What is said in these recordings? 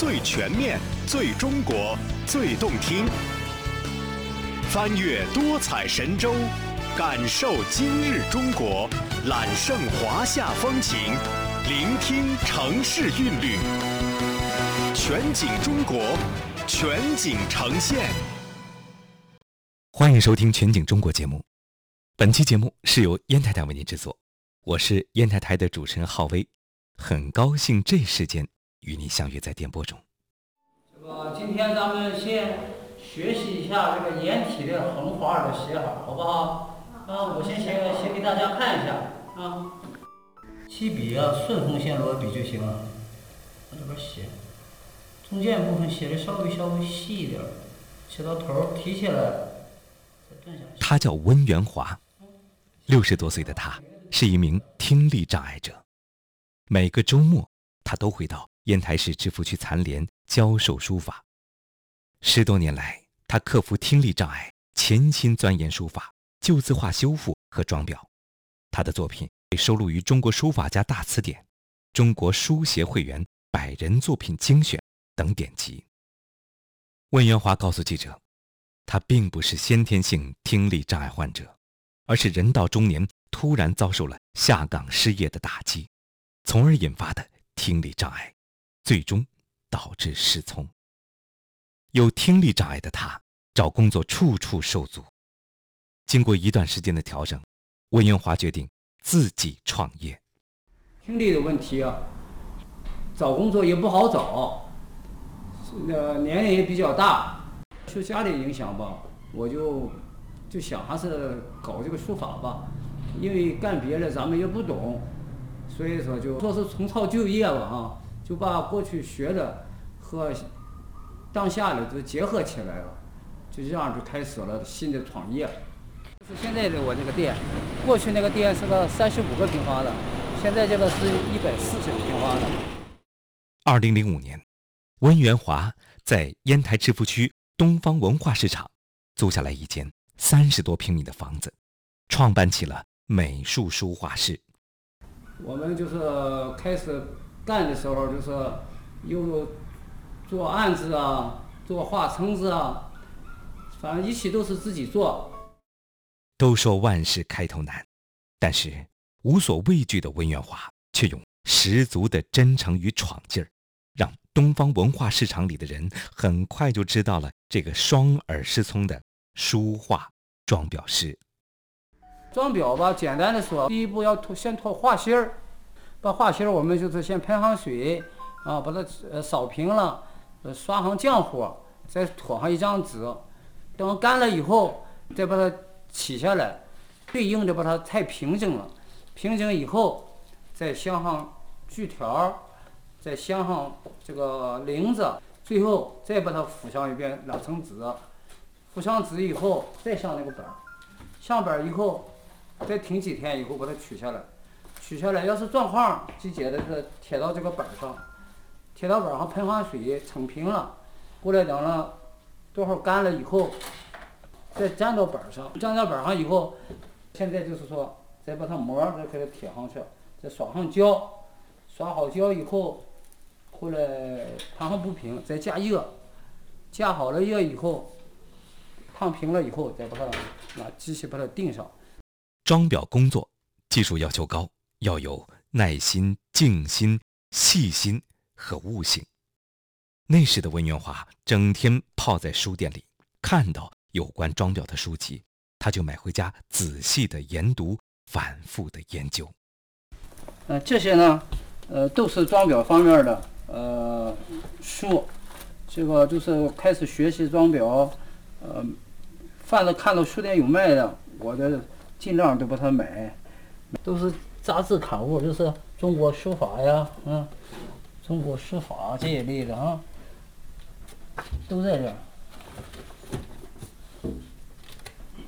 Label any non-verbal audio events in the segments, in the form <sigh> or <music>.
最全面、最中国、最动听。翻越多彩神州，感受今日中国，揽胜华夏风情，聆听城市韵律。全景中国，全景呈现。欢迎收听《全景中国》节目。本期节目是由烟台台为您制作，我是烟台台的主持人浩威，很高兴这时间与您相约在电波中。这个今天咱们先学习一下这个掩体的横划的写法，好不好？啊，我先写写给大家看一下啊。起笔啊，顺风线落笔就行了。往这边写，中间部分写的稍微稍微细一点，写到头提起来，再顿下去。他叫温元华，六十多岁的他是一名听力障碍者。每个周末，他都会到烟台市芝罘区残联教授书法。十多年来，他克服听力障碍，潜心钻研书法、旧字画修复和装裱。他的作品被收录于《中国书法家大词典》《中国书协会员百人作品精选》等典籍。温元华告诉记者，他并不是先天性听力障碍患者，而是人到中年突然遭受了下岗失业的打击，从而引发的听力障碍，最终导致失聪。有听力障碍的他，找工作处处受阻。经过一段时间的调整，温元华决定自己创业。听力的问题啊，找工作也不好找，呃，年龄也比较大，受家里影响吧，我就就想还是搞这个书法吧，因为干别的咱们也不懂，所以说就说是重操旧业吧哈，就把过去学的和当下的都结合起来了，就这样就开始了新的创业。就是现在的我这个店，过去那个店是个三十五个平方的，现在这个是一百四十个平方的。二零零五年，温元华在烟台芝罘区东方文化市场租下来一间三十多平米的房子，创办起了美术书画室。我们就是开始干的时候，就是又做案子啊，做画撑子啊，反正一切都是自己做。都说万事开头难，但是无所畏惧的温元华却用十足的真诚与闯劲儿，让东方文化市场里的人很快就知道了这个双耳失聪的书画装裱师。装裱吧，简单的说，第一步要脱，先脱画芯儿，把画芯儿我们就是先喷上水啊，把它呃扫平了，呃刷上浆糊，再拖上一张纸，等干了以后，再把它起下来，对应的把它太平整了，平整以后，再镶上锯条儿，再镶上这个铃子，最后再把它敷上一遍两层纸，敷上纸以后再上那个板儿，上板儿以后再停几天以后把它取下来，取下来要是状况直接的是贴到这个板上，贴到板上喷上水撑平了，过来等了多少干了以后。再粘到板上，粘到板上以后，现在就是说，再把它膜再给它贴上去，再刷上胶，刷好胶以后，过来烫上不平，再加热，加好了热以后，烫平了以后，再把它拿机器把它钉上。装裱工作技术要求高，要有耐心、静心、细心和悟性。那时的温元华整天泡在书店里，看到。有关装裱的书籍，他就买回家仔细的研读，反复的研究。呃，这些呢，呃，都是装裱方面的呃书。这个就是开始学习装裱，呃，凡是看到书店有卖的，我的尽量都把它买。都是杂志刊物，就是中国书法呀，嗯，中国书法这一类的啊，都在这儿。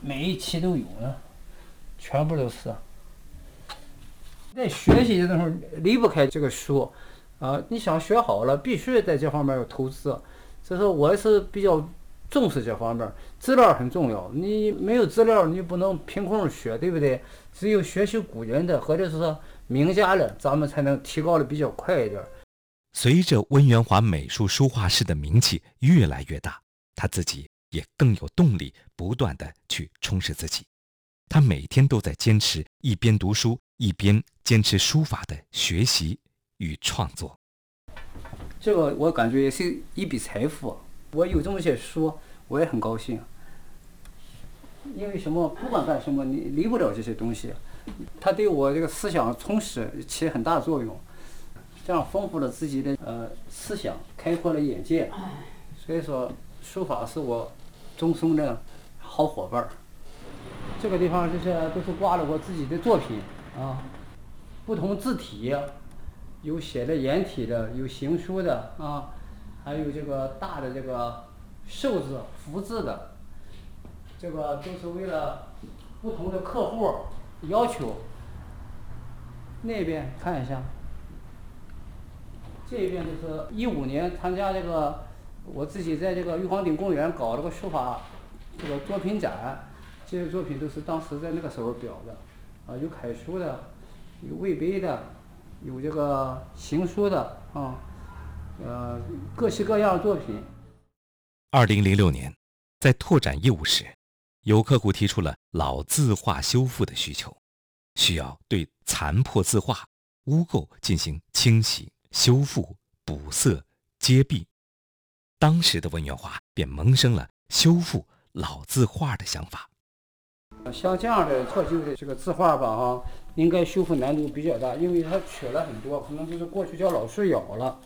每一期都有呢，全部都是。在学习的时候离不开这个书，啊，你想学好了，必须在这方面要投资。所以说，我是比较重视这方面，资料很重要。你没有资料，你不能凭空学，对不对？只有学习古人的或者是说名家的，咱们才能提高的比较快一点。随着温元华美术书画室的名气越来越大，他自己也更有动力，不断的去充实自己。他每天都在坚持一边读书，一边坚持书法的学习与创作。这个我感觉也是一笔财富。我有这么些书，我也很高兴。因为什么？不管干什么，你离不了这些东西。它对我这个思想充实起很大作用，这样丰富了自己的呃思想，开阔了眼界。所以说，书法是我终生的好伙伴儿。这个地方这些都是挂了我自己的作品啊，不同字体，有写的颜体的，有行书的啊，还有这个大的这个寿字、福字的，这个都是为了不同的客户要求。那边看一下，这边就是一五年参加这个，我自己在这个玉皇顶公园搞了个书法这个作品展。这些作品都是当时在那个时候裱的，啊，有楷书的，有魏碑的，有这个行书的，啊，呃，各式各样的作品。二零零六年，在拓展业务时，有客户提出了老字画修复的需求，需要对残破字画、污垢进行清洗、修复、补色、揭壁。当时的文元华便萌生了修复老字画的想法。像这样的特旧的这个字画吧，哈，应该修复难度比较大，因为它缺了很多，可能就是过去叫老树咬了。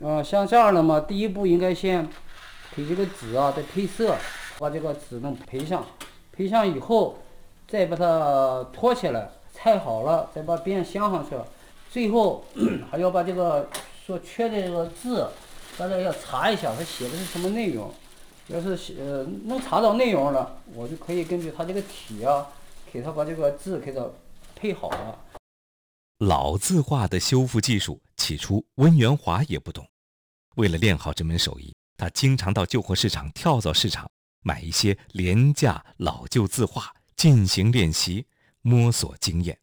呃，像这样的嘛，第一步应该先给这个纸啊再配色，把这个纸能配上，配上以后再把它托起来，裁好了，再把边镶上去，最后 <clears throat> 还要把这个所缺的这个字，大家要查一下，它写的是什么内容。要是写呃能查到内容了，我就可以根据它这个体啊，给它把这个字给它配好了。老字画的修复技术，起初温元华也不懂。为了练好这门手艺，他经常到旧货市场、跳蚤市场买一些廉价老旧字画进行练习，摸索经验。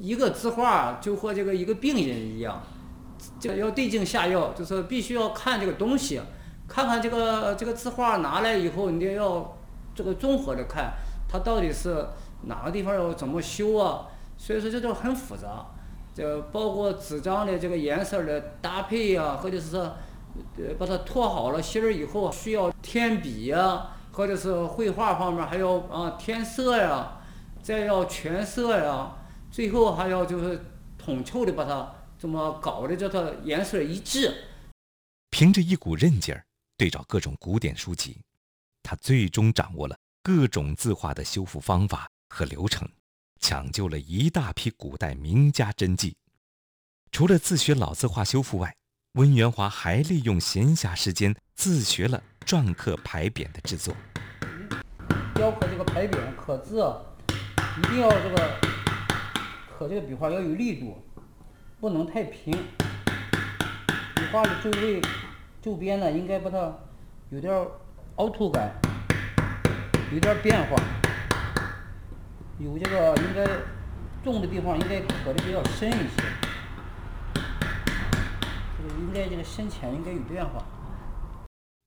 一个字画就和这个一个病人一样，这要对症下药，就是必须要看这个东西。看看这个这个字画拿来以后，你要这个综合的看，它到底是哪个地方要怎么修啊？所以说这都很复杂，这包括纸张的这个颜色的搭配呀，或者是呃把它拓好了芯儿以后需要添笔呀，或者是绘画方面还要啊添色呀，再要全色呀，最后还要就是统筹的把它这么搞的，叫它颜色一致。凭着一股韧劲儿。对照各种古典书籍，他最终掌握了各种字画的修复方法和流程，抢救了一大批古代名家真迹。除了自学老字画修复外，温元华还利用闲暇时间自学了篆刻牌匾的制作。雕刻这个牌匾刻字，一定要这个刻这个笔画要有力度，不能太平。笔画的周围。周边呢，应该把它有点凹凸感，有点变化，有这个应该重的地方应该刻的比较深一些，这个应该这个深浅应该有变化。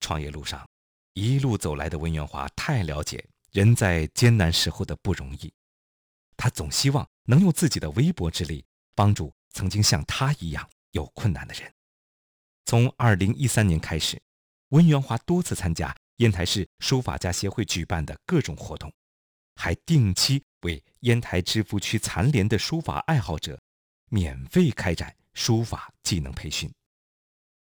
创业路上，一路走来的温元华太了解人在艰难时候的不容易，他总希望能用自己的微薄之力帮助曾经像他一样有困难的人。从二零一三年开始，温元华多次参加烟台市书法家协会举办的各种活动，还定期为烟台芝罘区残联的书法爱好者免费开展书法技能培训。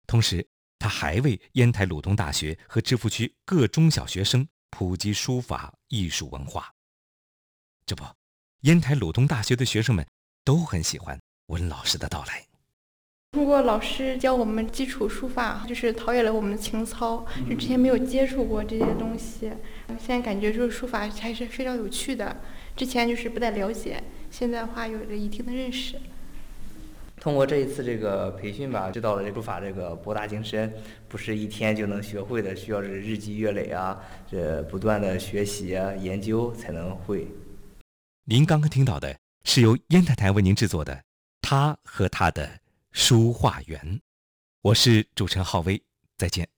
同时，他还为烟台鲁东大学和芝罘区各中小学生普及书法艺术文化。这不，烟台鲁东大学的学生们都很喜欢温老师的到来。通过老师教我们基础书法，就是陶冶了我们的情操。就之前没有接触过这些东西，现在感觉就是书法还是非常有趣的。之前就是不太了解，现在的话有了一定的认识。通过这一次这个培训吧，知道了这书法这个博大精深，不是一天就能学会的，需要是日积月累啊，这不断的学习啊、研究才能会。您刚刚听到的是由烟台台为您制作的《他和他的》。书画园。我是主持人浩威，再见。